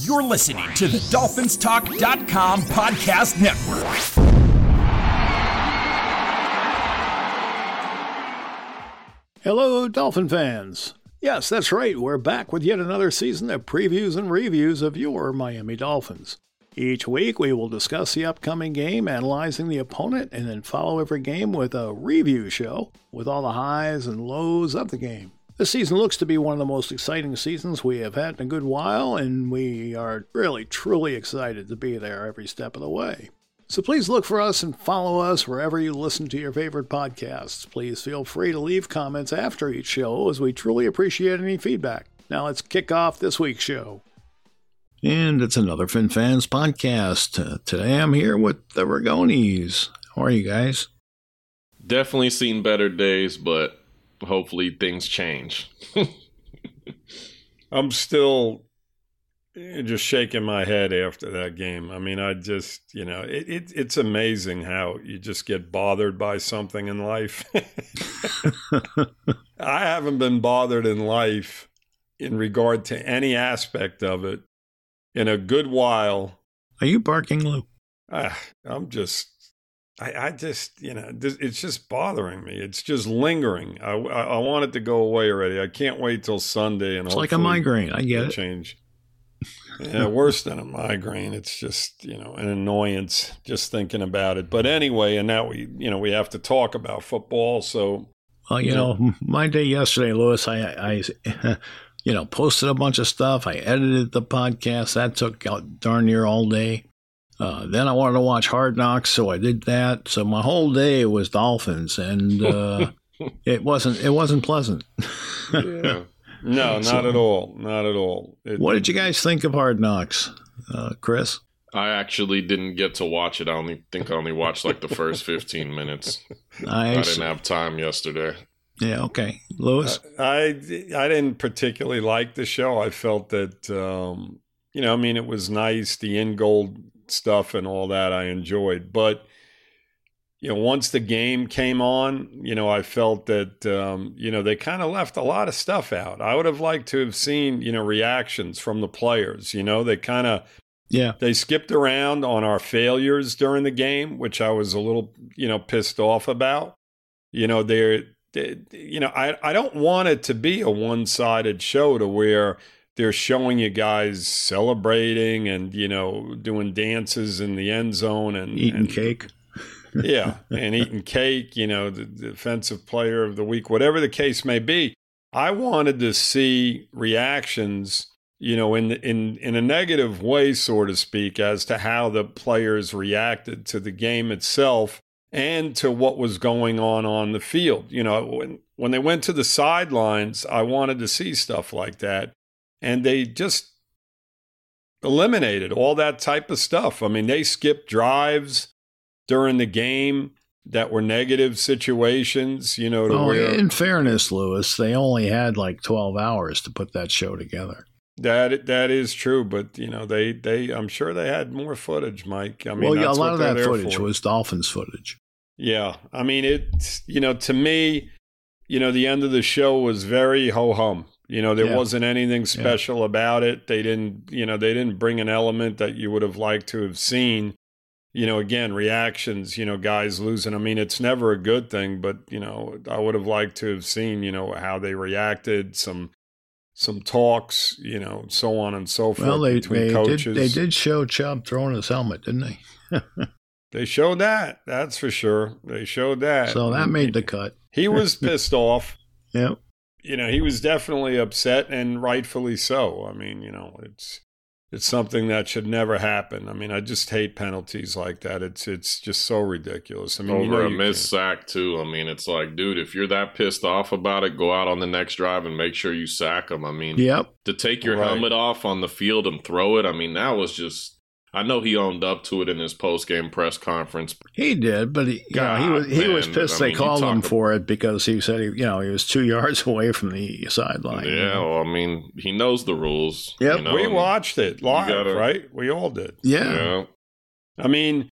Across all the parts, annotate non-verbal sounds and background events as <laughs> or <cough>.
You're listening to the DolphinsTalk.com podcast network. Hello, Dolphin fans. Yes, that's right. We're back with yet another season of previews and reviews of your Miami Dolphins. Each week, we will discuss the upcoming game, analyzing the opponent, and then follow every game with a review show with all the highs and lows of the game. This season looks to be one of the most exciting seasons we have had in a good while, and we are really, truly excited to be there every step of the way. So please look for us and follow us wherever you listen to your favorite podcasts. Please feel free to leave comments after each show, as we truly appreciate any feedback. Now let's kick off this week's show. And it's another Fin Fans podcast. Uh, today I'm here with the Ragonis. How are you guys? Definitely seen better days, but hopefully things change. <laughs> I'm still just shaking my head after that game. I mean, I just, you know, it, it, it's amazing how you just get bothered by something in life. <laughs> I haven't been bothered in life in regard to any aspect of it in a good while. Are you barking, Lou? Uh, I'm just, I, I just, you know, it's just bothering me. It's just lingering. I, I, I, want it to go away already. I can't wait till Sunday and it's like a migraine. I get it. Change. yeah, worse than a migraine. It's just you know an annoyance just thinking about it. But anyway, and now we you know we have to talk about football. So well, you, know, my day yesterday, Louis, I, I <laughs> you know, posted a bunch of stuff. I edited the podcast. That took out darn near all day. Uh, then I wanted to watch Hard Knocks, so I did that. So my whole day was Dolphins, and uh, <laughs> it wasn't it wasn't pleasant. yeah. <laughs> No, not so, at all. Not at all. It, what did you guys think of Hard Knocks, uh, Chris? I actually didn't get to watch it. I only think I only watched like the first 15 minutes. I didn't have time yesterday. Yeah, okay. Louis? Uh, I, I didn't particularly like the show. I felt that, um, you know, I mean, it was nice, the Ingold stuff and all that I enjoyed. But, you know, once the game came on, you know, I felt that, um, you know, they kind of left a lot of stuff out. I would have liked to have seen, you know, reactions from the players. You know, they kind of, yeah, they skipped around on our failures during the game, which I was a little, you know, pissed off about. You know, they're you know, I, I don't want it to be a one sided show to where they're showing you guys celebrating and, you know, doing dances in the end zone and eating and, cake. <laughs> yeah. And eating cake, you know, the, the defensive player of the week, whatever the case may be. I wanted to see reactions, you know, in in in a negative way, so to speak, as to how the players reacted to the game itself and to what was going on on the field. You know, when when they went to the sidelines, I wanted to see stuff like that, and they just eliminated all that type of stuff. I mean, they skipped drives during the game that were negative situations, you know, to oh, where in fairness, Louis, they only had like 12 hours to put that show together. That that is true, but you know they they I'm sure they had more footage, Mike. I mean, well, yeah, a lot of that footage for. was Dolphins footage. Yeah, I mean it. You know, to me, you know, the end of the show was very ho hum. You know, there yeah. wasn't anything special yeah. about it. They didn't, you know, they didn't bring an element that you would have liked to have seen. You know, again, reactions, you know, guys losing. I mean, it's never a good thing, but, you know, I would have liked to have seen, you know, how they reacted, some some talks, you know, so on and so forth well, they, between they coaches. Did, they did show Chubb throwing his helmet, didn't they? <laughs> they showed that. That's for sure. They showed that. So that made the cut. He was <laughs> pissed off. Yep. You know, he was definitely upset and rightfully so. I mean, you know, it's it's something that should never happen. I mean, I just hate penalties like that. It's it's just so ridiculous. I mean, over you know a missed sack too. I mean, it's like, dude, if you're that pissed off about it, go out on the next drive and make sure you sack them. I mean, yep. To take your right. helmet off on the field and throw it. I mean, that was just I know he owned up to it in his post game press conference. He did, but he, God, know, he was he man. was pissed I mean, they called him for it because he said he, you know he was two <laughs> yards away from the sideline. Yeah, you know? well, I mean he knows the rules. Yep, you know, we watched it live, gotta, right? We all did. Yeah. yeah. I mean,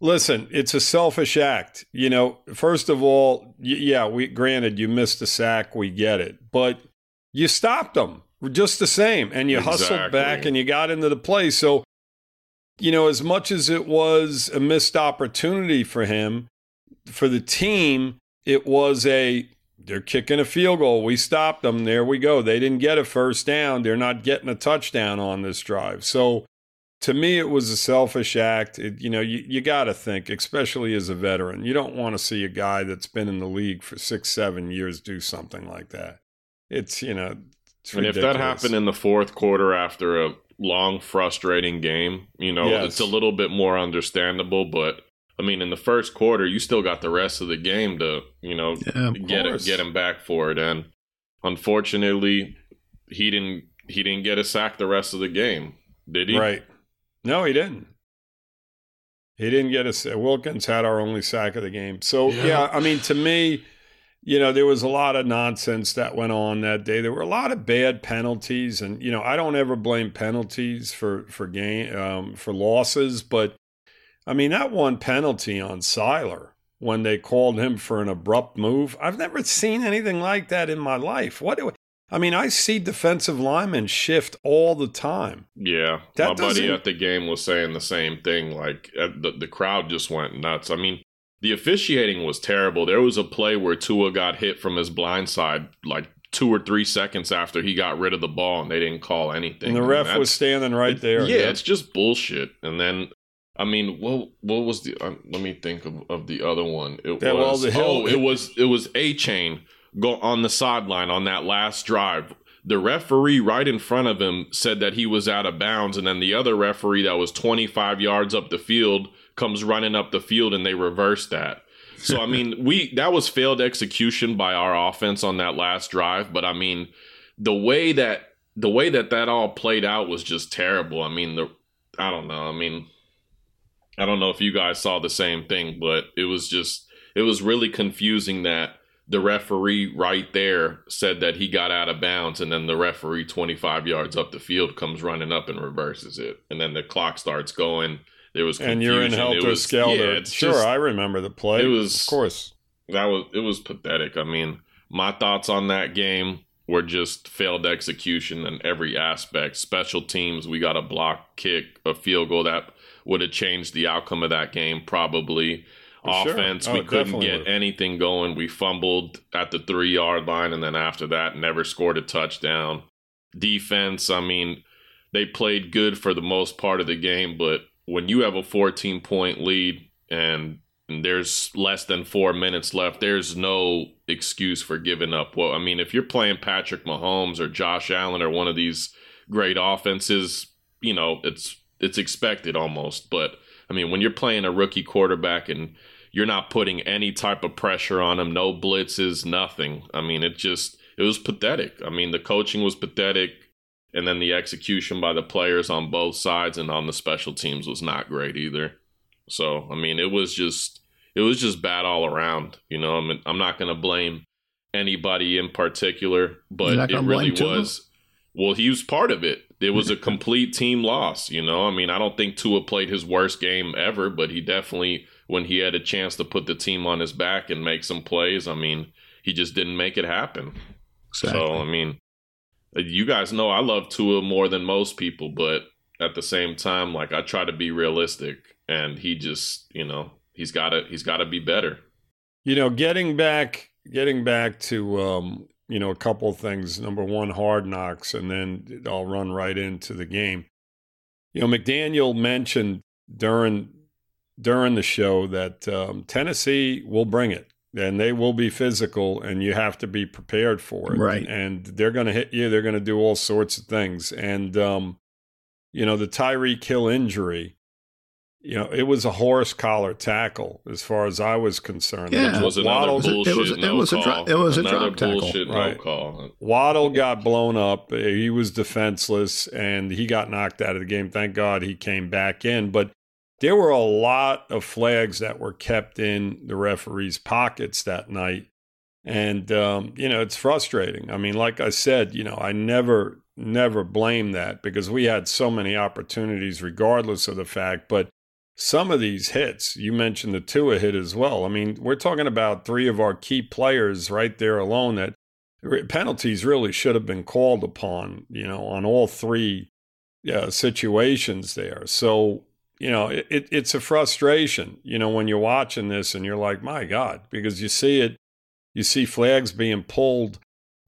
listen, it's a selfish act. You know, first of all, yeah, we granted you missed a sack, we get it, but you stopped them just the same, and you exactly. hustled back and you got into the play. So you know, as much as it was a missed opportunity for him, for the team, it was a they're kicking a field goal. We stopped them. There we go. They didn't get a first down. They're not getting a touchdown on this drive. So to me, it was a selfish act. It, you know, you, you got to think, especially as a veteran, you don't want to see a guy that's been in the league for six, seven years do something like that. It's, you know, it's and if that happened in the fourth quarter after a long, frustrating game. You know, yes. it's a little bit more understandable, but I mean, in the first quarter, you still got the rest of the game to, you know, yeah, get it, get him back for it. And unfortunately, he didn't he didn't get a sack the rest of the game, did he? Right. No, he didn't. He didn't get a Wilkins had our only sack of the game. So yeah, yeah I mean, to me, you know, there was a lot of nonsense that went on that day. There were a lot of bad penalties, and you know, I don't ever blame penalties for for game um, for losses, but I mean that one penalty on Sieler when they called him for an abrupt move. I've never seen anything like that in my life. What do I mean? I see defensive linemen shift all the time. Yeah, that my buddy at the game was saying the same thing. Like uh, the the crowd just went nuts. I mean the officiating was terrible. There was a play where Tua got hit from his blind side like two or three seconds after he got rid of the ball and they didn't call anything. And the ref and was standing right there. Yeah, it's just bullshit. And then I mean, what what was the? Uh, let me think of, of the other one. It that, was well, oh, it, was it was Achane go on the sideline on that last drive. The referee right in front of him said that he was out of bounds, and then the other referee that was 25 yards up the field comes running up the field and they reverse that. So I mean, we that was failed execution by our offense on that last drive, but I mean, the way that the way that that all played out was just terrible. I mean, the I don't know. I mean, I don't know if you guys saw the same thing, but it was just it was really confusing that the referee right there said that he got out of bounds and then the referee 25 yards up the field comes running up and reverses it and then the clock starts going there was and you're in helter skelter. Yeah, sure, just, I remember the play. It was, of course, that was it was pathetic. I mean, my thoughts on that game were just failed execution in every aspect. Special teams, we got a block kick, a field goal that would have changed the outcome of that game probably. For Offense, sure. oh, we couldn't get would. anything going. We fumbled at the three yard line, and then after that, never scored a touchdown. Defense, I mean, they played good for the most part of the game, but when you have a 14 point lead and, and there's less than four minutes left, there's no excuse for giving up. Well, I mean, if you're playing Patrick Mahomes or Josh Allen or one of these great offenses, you know, it's it's expected almost. But I mean, when you're playing a rookie quarterback and you're not putting any type of pressure on him, no blitzes, nothing. I mean, it just it was pathetic. I mean, the coaching was pathetic and then the execution by the players on both sides and on the special teams was not great either. So I mean, it was just it was just bad all around. You know, I mean, I'm not going to blame anybody in particular, but it really was. Well, he was part of it. It was a <laughs> complete team loss. You know, I mean, I don't think Tua played his worst game ever, but he definitely, when he had a chance to put the team on his back and make some plays, I mean, he just didn't make it happen. Exactly. So, I mean, you guys know I love Tua more than most people, but at the same time, like I try to be realistic, and he just, you know, he's got to he's got to be better. You know, getting back getting back to um, you know a couple of things. Number one, hard knocks, and then I'll run right into the game. You know, McDaniel mentioned during during the show that um, Tennessee will bring it and they will be physical and you have to be prepared for it right and they're going to hit you they're going to do all sorts of things and um, you know the Tyreek Hill injury you know, it was a horse collar tackle as far as I was concerned. Yeah, it was another Waddle, bullshit. It was, it no was a. It was a drop tackle. Right. No call. Waddle got blown up. He was defenseless, and he got knocked out of the game. Thank God he came back in. But there were a lot of flags that were kept in the referees' pockets that night. And, um, you know, it's frustrating. I mean, like I said, you know, I never, never blame that because we had so many opportunities regardless of the fact. But some of these hits, you mentioned the Tua hit as well. I mean, we're talking about three of our key players right there alone that penalties really should have been called upon, you know, on all three uh, situations there. So you know, it, it's a frustration, you know, when you're watching this and you're like, my God, because you see it, you see flags being pulled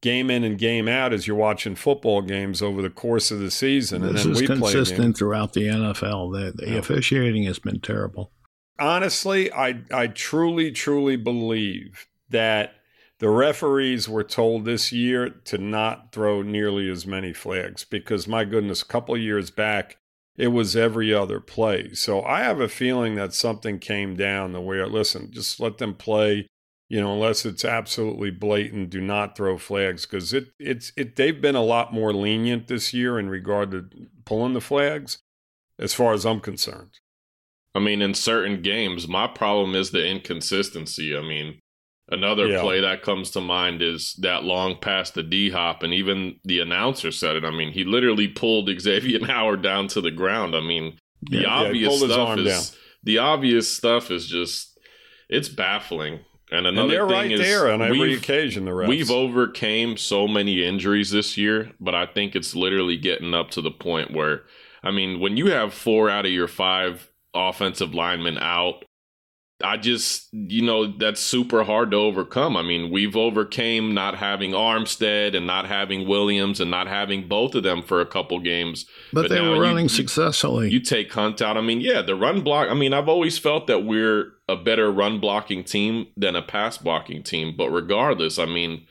game in and game out as you're watching football games over the course of the season. This and then is consistent throughout the NFL. The, the yeah. officiating has been terrible. Honestly, I I truly, truly believe that the referees were told this year to not throw nearly as many flags because, my goodness, a couple years back, it was every other play. So I have a feeling that something came down the way, listen, just let them play, you know, unless it's absolutely blatant, do not throw flags because it, it's, it, they've been a lot more lenient this year in regard to pulling the flags as far as I'm concerned. I mean, in certain games, my problem is the inconsistency. I mean, Another yeah. play that comes to mind is that long pass to D Hop, and even the announcer said it. I mean, he literally pulled <laughs> Xavier Howard down to the ground. I mean, the yeah, obvious yeah, stuff is down. the obvious stuff is just it's baffling. And another and they're thing right is there on every occasion. The refs. we've overcame so many injuries this year, but I think it's literally getting up to the point where, I mean, when you have four out of your five offensive linemen out I just, you know, that's super hard to overcome. I mean, we've overcame not having Armstead and not having Williams and not having both of them for a couple games. But, but they were running you, successfully. You, you take Hunt out. I mean, yeah, the run block. I mean, I've always felt that we're a better run blocking team than a pass blocking team. But regardless, I mean,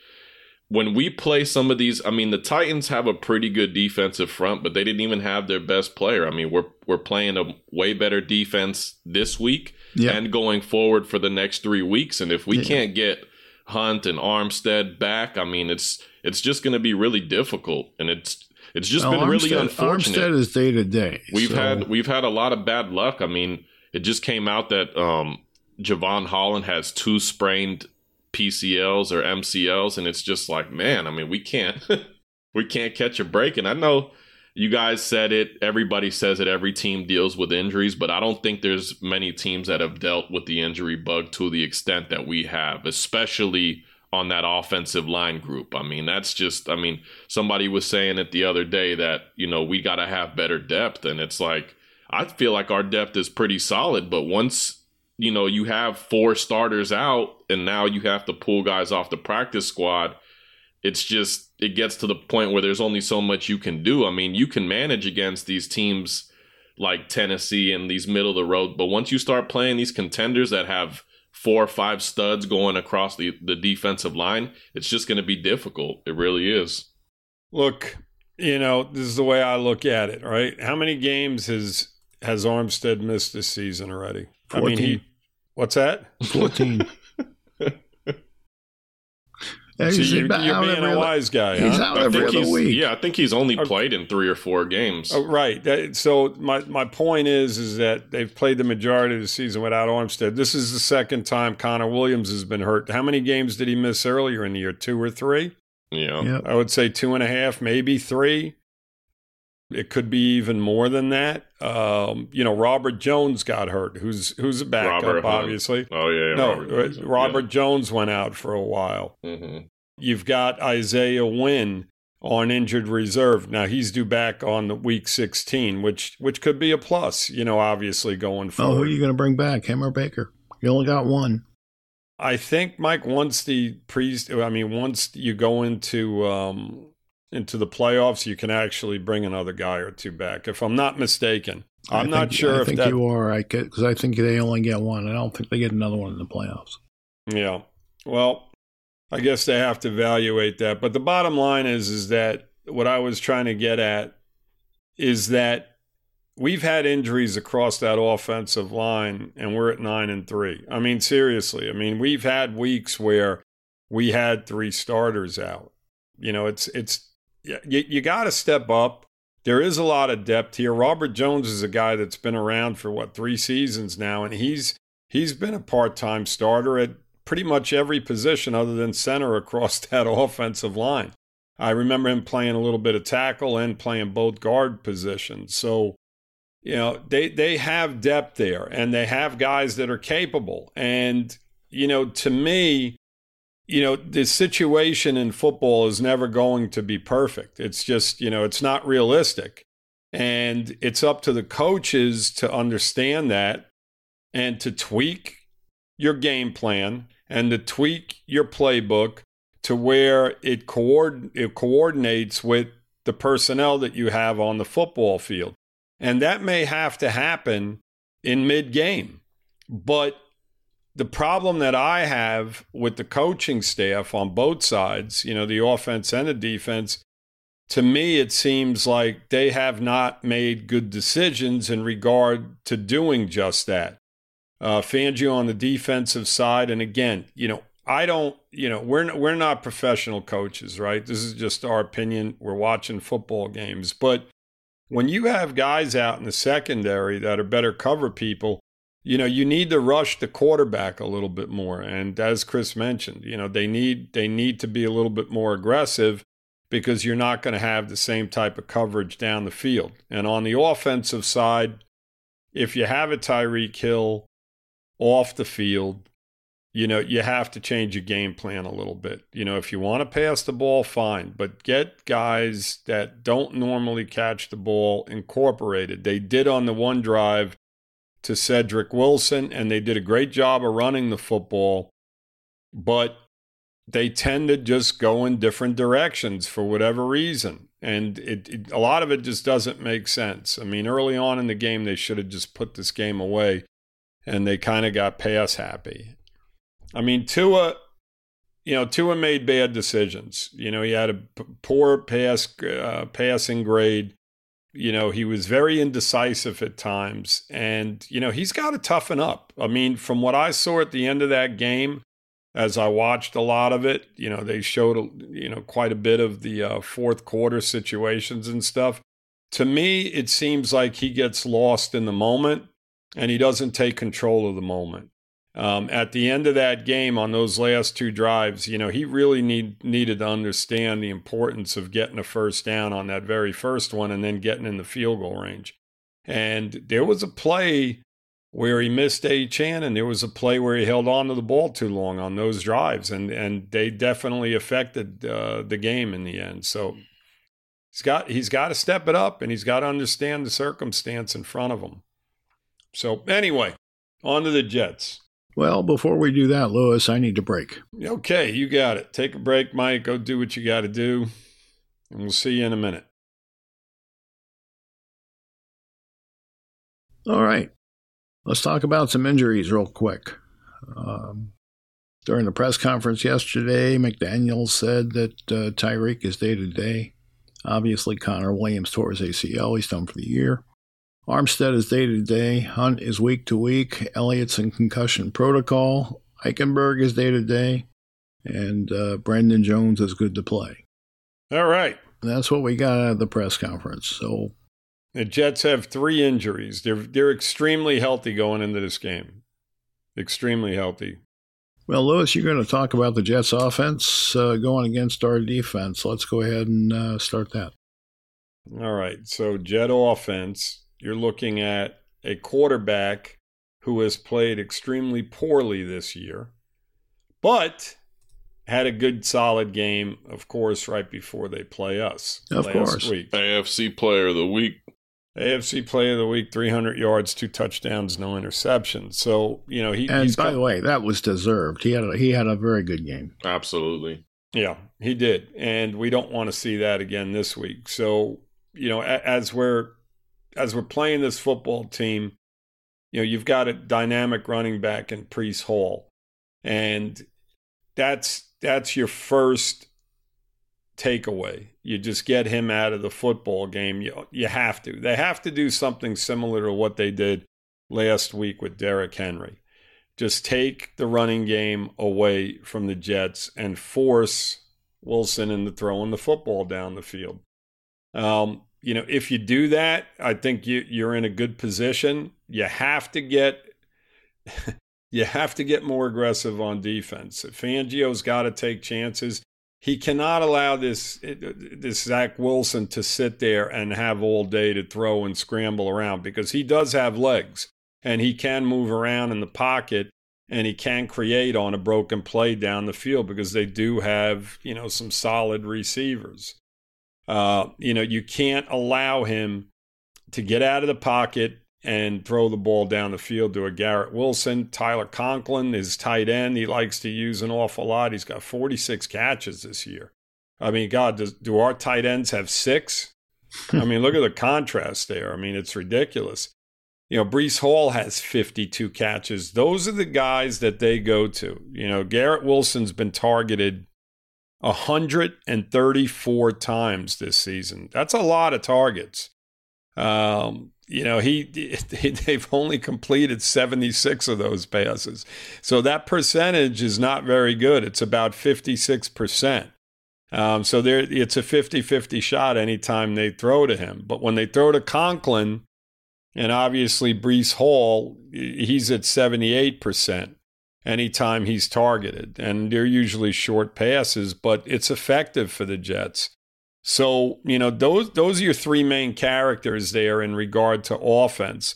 when we play some of these, I mean, the Titans have a pretty good defensive front, but they didn't even have their best player. I mean, we're we're playing a way better defense this week yeah. and going forward for the next three weeks. And if we yeah. can't get Hunt and Armstead back, I mean, it's it's just going to be really difficult, and it's it's just well, been really unfortunate. Armstead is day to day. We've so. had we've had a lot of bad luck. I mean, it just came out that um, Jevon Holland has two sprained PCLs or MCLs, and it's just like, man, I mean, we can't <laughs> we can't catch a break. And I know you guys said it. Everybody says it. Every team deals with injuries, but I don't think there's many teams that have dealt with the injury bug to the extent that we have, especially on that offensive line group. I mean, that's just, I mean, somebody was saying it the other day that, you know, we got to have better depth. And it's like, I feel like our depth is pretty solid, but once, you know, you have four starters out and now you have to pull guys off the practice squad it's just it gets to the point where there's only so much you can do. I mean, you can manage against these teams like Tennessee and these middle of the road, but once you start playing these contenders that have four or five studs going across the, the defensive line, it's just going to be difficult. It really is. Look, you know, this is the way I look at it, right? How many games has has Armstead missed this season already? 14. I mean, he what's that? 14. <laughs> Yeah, so you're, you're being a wise guy. He's huh? out every other week. Yeah, I think he's only played in three or four games. Oh, right. So my my point is is that they've played the majority of the season without Armstead. This is the second time Connor Williams has been hurt. How many games did he miss earlier in the year? Two or three? Yeah. Yep. I would say two and a half, maybe three. It could be even more than that. Um, you know, Robert Jones got hurt, who's who's a backup, Robert Hunt. obviously. Oh yeah. yeah, no, Robert uh, Jones. Robert Jones went out for a while. Yeah. hmm You've got Isaiah Wynn on injured reserve. Now he's due back on the week 16, which which could be a plus, you know, obviously going Oh, forward. who are you going to bring back? Him or Baker? You only got one. I think Mike once the pre I mean once you go into um into the playoffs you can actually bring another guy or two back if I'm not mistaken. I'm not sure I if think that you are. I because I think they only get one. I don't think they get another one in the playoffs. Yeah. Well, I guess they have to evaluate that. But the bottom line is is that what I was trying to get at is that we've had injuries across that offensive line and we're at 9 and 3. I mean seriously. I mean, we've had weeks where we had three starters out. You know, it's it's you, you got to step up. There is a lot of depth here. Robert Jones is a guy that's been around for what, 3 seasons now and he's he's been a part-time starter at pretty much every position other than center across <laughs> that offensive line. I remember him playing a little bit of tackle and playing both guard positions. So, you know, they they have depth there and they have guys that are capable. And, you know, to me, you know, the situation in football is never going to be perfect. It's just, you know, it's not realistic. And it's up to the coaches to understand that and to tweak your game plan and to tweak your playbook to where it, coord- it coordinates with the personnel that you have on the football field. And that may have to happen in mid game. But the problem that I have with the coaching staff on both sides, you know, the offense and the defense, to me, it seems like they have not made good decisions in regard to doing just that. Uh, Fangio on the defensive side, and again, you know, I don't, you know, we're we're not professional coaches, right? This is just our opinion. We're watching football games, but when you have guys out in the secondary that are better cover people, you know, you need to rush the quarterback a little bit more. And as Chris mentioned, you know, they need they need to be a little bit more aggressive because you're not going to have the same type of coverage down the field. And on the offensive side, if you have a Tyreek Hill off the field, you know, you have to change your game plan a little bit. You know, if you want to pass the ball, fine, but get guys that don't normally catch the ball incorporated. They did on the one drive to Cedric Wilson, and they did a great job of running the football, but they tend to just go in different directions for whatever reason. And it, it, a lot of it just doesn't make sense. I mean, early on in the game, they should have just put this game away, and they kind of got pass happy. I mean, Tua, you know, Tua made bad decisions. You know, he had a p- poor pass uh, passing grade. You know, he was very indecisive at times, and you know, he's got to toughen up. I mean, from what I saw at the end of that game, as I watched a lot of it, you know, they showed you know quite a bit of the uh, fourth quarter situations and stuff. To me, it seems like he gets lost in the moment, and he doesn't take control of the moment. Um, at the end of that game on those last two drives, you know, he really need, needed to understand the importance of getting a first down on that very first one and then getting in the field goal range. And there was a play where he missed a chan, and there was a play where he held on to the ball too long on those drives, and and they definitely affected uh, the game in the end. So he's got he's got to step it up, and he's got to understand the circumstance in front of him. So anyway, on to the Jets. Well, before we do that, Louis, I need to break. Okay, you got it. Take a break, Mike. Go do what you got to do. And we'll see you in a minute. All right. Let's talk about some injuries real quick. Um, during the press conference yesterday, McDaniel said that uh, Tyreek is day to day. Obviously, Connor Williams tore his ACL. He's done for the year. Armstead is day to day. Hunt is week to week. Elliott's in concussion protocol. Eichenberg is day to day. And uh, Brandon Jones is good to play. All right. That's what we got out of the press conference. So The Jets have three injuries. They're they're extremely healthy going into this game. Extremely healthy. Well, Louis, you're going to talk about the Jets' offense uh, going against our defense. Let's go ahead and uh, start that. All right. So, Jet offense, you're looking at a quarterback who has played extremely poorly this year, but had a good solid game, of course, right before they play us of last course. week. AFC Player of the Week. AFC Player of the Week, 300 yards, two touchdowns, no interceptions. So you know he. And he's by got- the way, that was deserved. He had a, he had a very good game. Absolutely. Yeah, he did, and we don't want to see that again this week. So you know, a- as we're as we're playing this football team, you know, you've got a dynamic running back in Breece Hall, and that's that's your first takeaway. You just get him out of the football game. You you have to. They have to do something similar to what they did last week with Derrick Henry. Just take the running game away from the Jets and force Wilson into throwing the football down the field. Um, you know, if you do that, I think you, you're in a good position. You have to get <laughs> you have to get more aggressive on defense. Fangio's got to take chances. He cannot allow this this Zach Wilson to sit there and have all day to throw and scramble around because he does have legs and he can move around in the pocket and he can create on a broken play down the field because they do have you know some solid receivers. Uh, you know you can't allow him to get out of the pocket and throw the ball down the field to a Garrett Wilson. Tyler Conklin is tight end. He likes to use an awful lot. He's got 46 catches this year. I mean, God, does, do our tight ends have six? I mean, look at the contrast there. I mean, it's ridiculous. You know, Breece Hall has 52 catches. Those are the guys that they go to. You know, Garrett Wilson's been targeted 134 times this season. That's a lot of targets. Um, you know, he, <laughs> he they've only completed 76 of those passes. So that percentage is not very good. It's about 56%. Um, so there it's a 50-50 shot anytime they throw to him. But when they throw to Conklin, and obviously Breece Hall, he's at 78% anytime he's targeted. And they're usually short passes, but it's effective for the Jets. So, you know, those those are your three main characters there in regard to offense.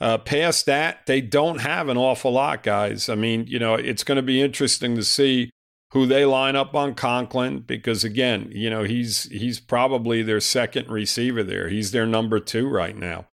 Uh, past that, they don't have an awful lot, guys. I mean, you know, it's going to be interesting to see who they line up on Conklin because again, you know, he's he's probably their second receiver there. He's their number two right now.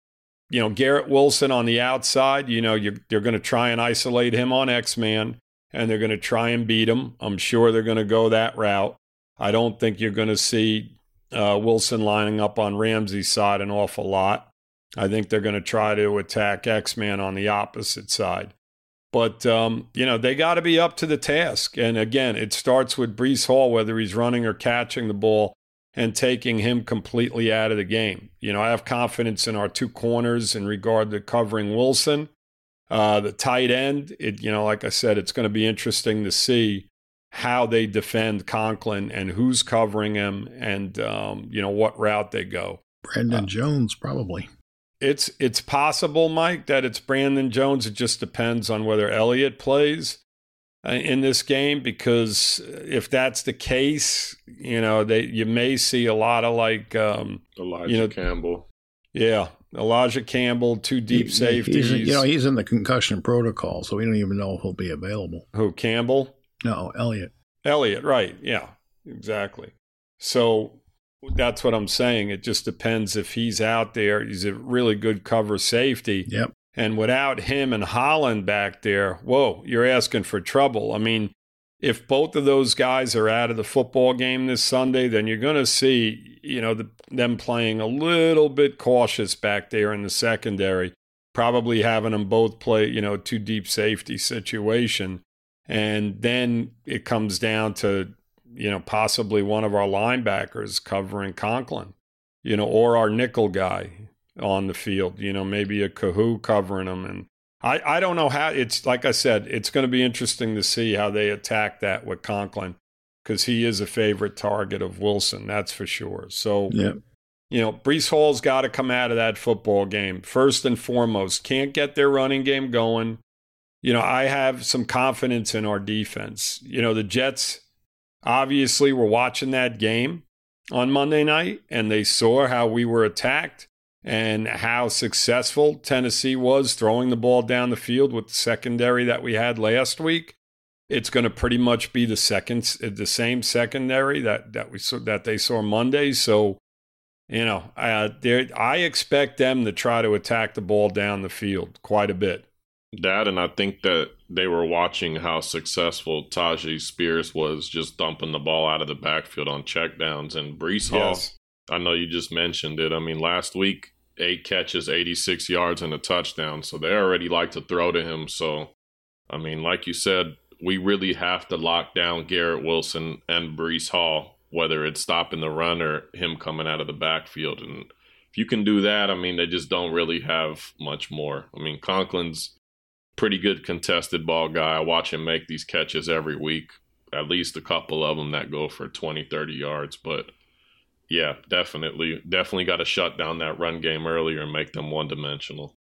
You know, Garrett Wilson on the outside, you know, you're, you're going to try and isolate him on X Man and they're going to try and beat him. I'm sure they're going to go that route. I don't think you're going to see uh, Wilson lining up on Ramsey's side an awful lot. I think they're going to try to attack X Man on the opposite side. But, um, you know, they got to be up to the task. And again, it starts with Breece Hall, whether he's running or catching the ball and taking him completely out of the game. You know, I have confidence in our two corners in regard to covering Wilson. Uh, the tight end, it, you know, like I said, it's going to be interesting to see how they defend Conklin and who's covering him and, um, you know, what route they go. Brandon uh, Jones, probably. It's it's possible, Mike, that it's Brandon Jones. It just depends on whether Elliott plays in this game because if that's the case, you know, they you may see a lot of like um, Elijah you know, Campbell. Yeah, Elijah Campbell, two deep He- safeties. He's, you know, he's in the concussion protocol, so we don't even know if he'll be available. Who Campbell? No, Elliott. Elliott, right? Yeah, exactly. So that's what I'm saying. It just depends if he's out there. He's a really good cover safety. Yep. And without him and Holland back there, whoa, you're asking for trouble. I mean, if both of those guys are out of the football game this Sunday, then you're going to see, you know, the, them playing a little bit cautious back there in the secondary, probably having them both play, you know, two deep safety situation. And then it comes down to, you know, possibly one of our linebackers covering Conklin, you know, or our nickel guy on the field, you know, maybe a Kohou covering them, And I, I don't know how it's like I said, it's going to be interesting to see how they attack that with Conklin because he is a favorite target of Wilson, that's for sure. So, yeah. you know, Breece Hall's got to come out of that football game first and foremost. Can't get their running game going. you know, I have some confidence in our defense. You know, the Jets obviously were watching that game on Monday night and they saw how we were attacked and how successful Tennessee was throwing the ball down the field with the secondary that we had last week. It's going to pretty much be the second, the same secondary that that we saw, that they saw Monday. So, you know, uh, I expect them to try to attack the ball down the field quite a bit. That and I think that they were watching how successful Tyjae Spears was just dumping the ball out of the backfield on checkdowns and Breece Hall. Yes. I know you just mentioned it. I mean, last week eight catches, 86 yards, and a touchdown. So they already like to throw to him. So, I mean, like you said, we really have to lock down Garrett Wilson and Breece Hall, whether it's stopping the run or him coming out of the backfield. And if you can do that, I mean, they just don't really have much more. I mean, Conklin's pretty good contested ball guy. I watch him make these catches every week, at least a couple of them that go for 20, 30 yards. But yeah, definitely, definitely got to shut down that run game earlier and make them one dimensional.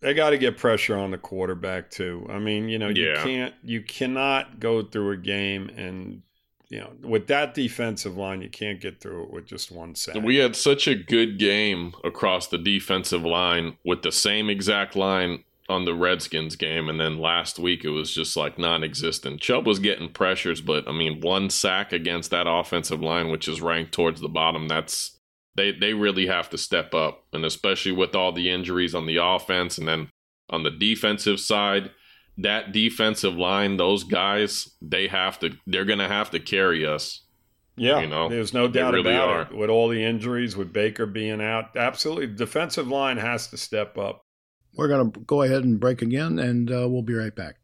They got to get pressure on the quarterback too. I mean, you know, you can't, you cannot go through a game and you know, with that defensive line, you can't get through it with just one sack. We had such a good game across the defensive line with the same exact line on the Redskins game, and then last week it was just like non-existent. Chubb was getting pressures, but I mean, one sack against that offensive line, which is ranked towards the bottom, that's they they really have to step up, and especially with all the injuries on the offense, and then on the defensive side, that defensive line, those guys, they have to, they're gonna have to carry us. Yeah, you know, there's no doubt really about are. it. With all the injuries, with Baker being out, absolutely, defensive line has to step up. We're going to go ahead and break again, and uh, we'll be right back.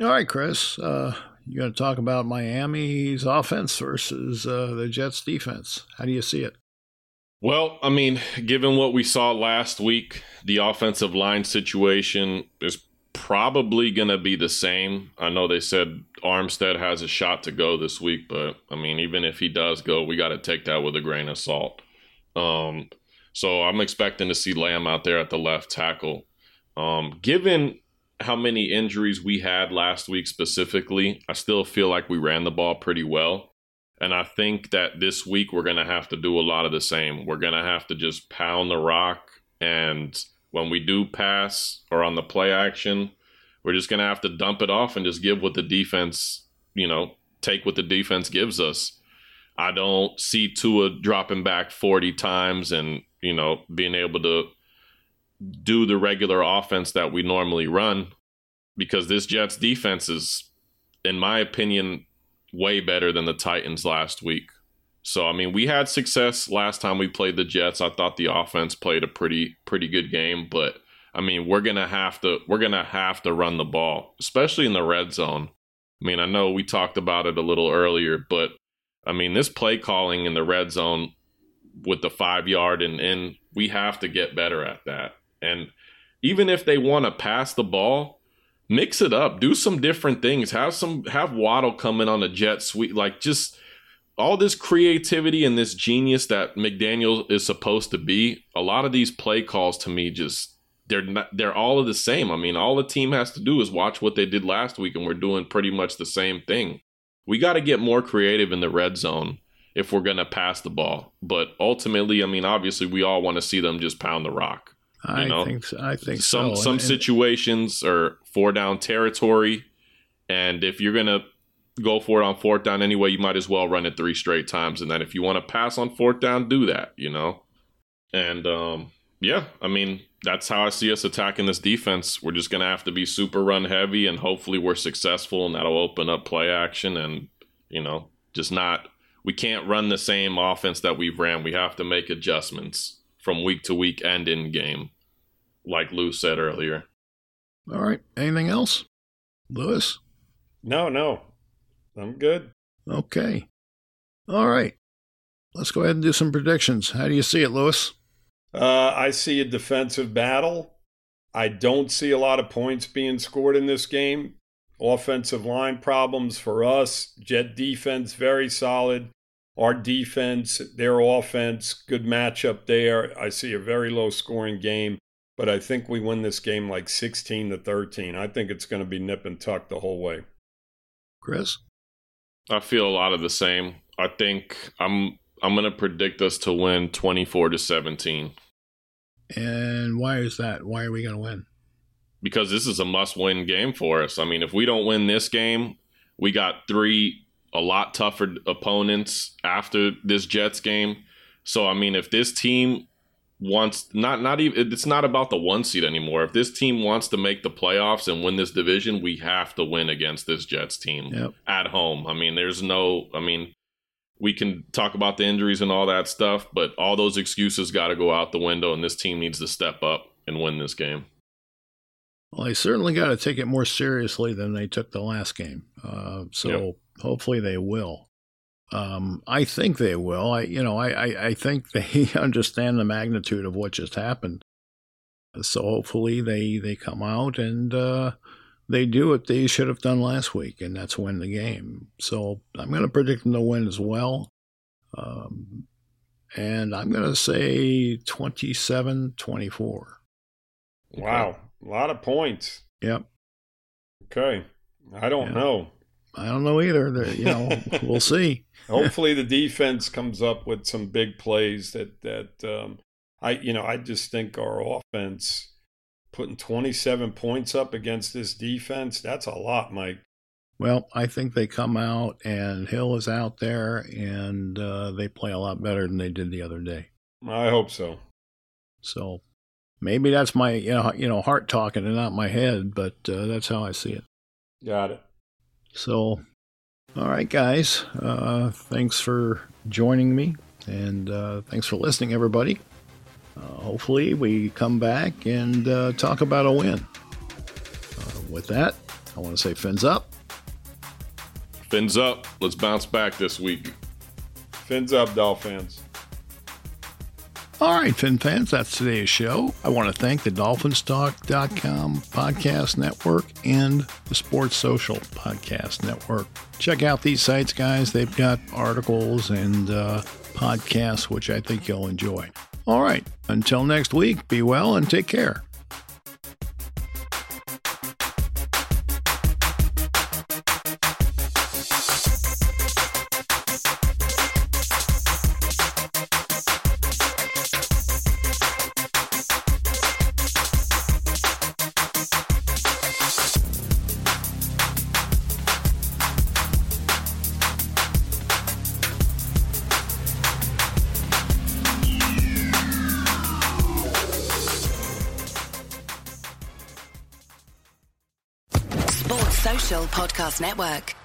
All right, Chris, uh, you're going to talk about Miami's offense versus uh, the Jets' defense. How do you see it? Well, I mean, given what we saw last week, the offensive line situation is probably going to be the same. I know they said Armstead has a shot to go this week, but I mean, even if he does go, we got to take that with a grain of salt. Um, so I'm expecting to see Lamm out there at the left tackle. Um, given how many injuries we had last week specifically, I still feel like we ran the ball pretty well. And I think that this week we're going to have to do a lot of the same. We're going to have to just pound the rock. And when we do pass or on the play action, we're just going to have to dump it off and just give what the defense, you know, take what the defense gives us. I don't see Tua dropping back 40 times and you know, being able to do the regular offense that we normally run because this Jets defense is, in my opinion, way better than the Titans last week. So I mean, we had success last time we played the Jets. I thought the offense played a pretty pretty good game, but I mean, we're to have to we're to have to run the ball, especially in the red zone. I mean, I know we talked about it a little earlier, but I mean, this play calling in the red zone with the five yard and in. We have to get better at that. And even if they want to pass the ball, mix it up, do some different things. Have some have Waddle come in on a jet sweep, like just all this creativity and this genius that McDaniel is supposed to be. A lot of these play calls to me just they're not, they're all of the same. I mean, all the team has to do is watch what they did last week, and we're doing pretty much the same thing. We got to get more creative in the red zone if we're going to pass the ball. But ultimately, I mean, obviously, we all want to see them just pound the rock. I know? think so. I think some so. some and, situations are four down territory, and if you're going to go for it on fourth down anyway, you might as well run it three straight times. And then if you want to pass on fourth down, do that. You know, and um, yeah, I mean. That's how I see us attacking this defense. We're just going to have to be super run heavy, and hopefully, we're successful, and that'll open up play action and, you know, just not we can't run the same offense that we've ran. We have to make adjustments from week to week and in game, like Lou said earlier. All right. Anything else, Louis? No, no. I'm good. Okay. All right. Let's go ahead and do some predictions. How do you see it, Louis? Uh, I see a defensive battle. I don't see a lot of points being scored in this game offensive line problems for us. Jet defense, very solid. Our defense, their offense, good matchup there. I see a very low scoring game. but I think we win this game like 16 to 13. I think it's going to be nip and tuck the whole way. Chris? I feel a lot of the same. I think I'm I'm going to predict us to win 24 to 17. And why is that? Why are we going to win? Because this is a must-win game for us. I mean, if we don't win this game, we got three a lot tougher opponents after this Jets game. So I mean, if this team wants not not even it's not about the one seed anymore. If this team wants to make the playoffs and win this division, we have to win against this Jets team yep. at home. I mean, there's no I mean, we can talk about the injuries and all that stuff, but all those excuses got to go out the window and this team needs to step up and win this game. Well, they certainly got to take it more seriously than they took the last game. Uh, so yep. hopefully they will. Um, I think they will. I, you know, I, I, I, think <laughs> they understand the magnitude of what just happened. So hopefully they, they come out and uh, they do what they should have done last week, and that's win the game. So I'm going to predict them to win as well. Um, and I'm going to say 27 24. Wow. A lot of points. Yep. Okay. I don't yeah. know. I don't know either. They're, you know, <laughs> we'll see. Hopefully, the defense comes up with some big plays that that um, I you know I just think our offense putting 27 points up against this defense that's a lot, Mike. Well, I think they come out and Hill is out there and uh, they play a lot better than they did the other day. I hope so. So maybe that's my you know, you know heart talking and not my head, but uh, that's how I see it. Got it. So, all right, guys. Uh, thanks for joining me, and uh, thanks for listening, everybody. Uh, hopefully, we come back and uh, talk about a win. Uh, with that, I want to say fins up. Fins up. Let's bounce back this week. Fins up, Dolphins. All right, Fin fans, that's today's show. I want to thank the DolphinsTalk.com podcast network and the Sports Social podcast network. Check out these sites, guys. They've got articles and uh, podcasts, which I think you'll enjoy. All right, until next week, be well and take care. Network.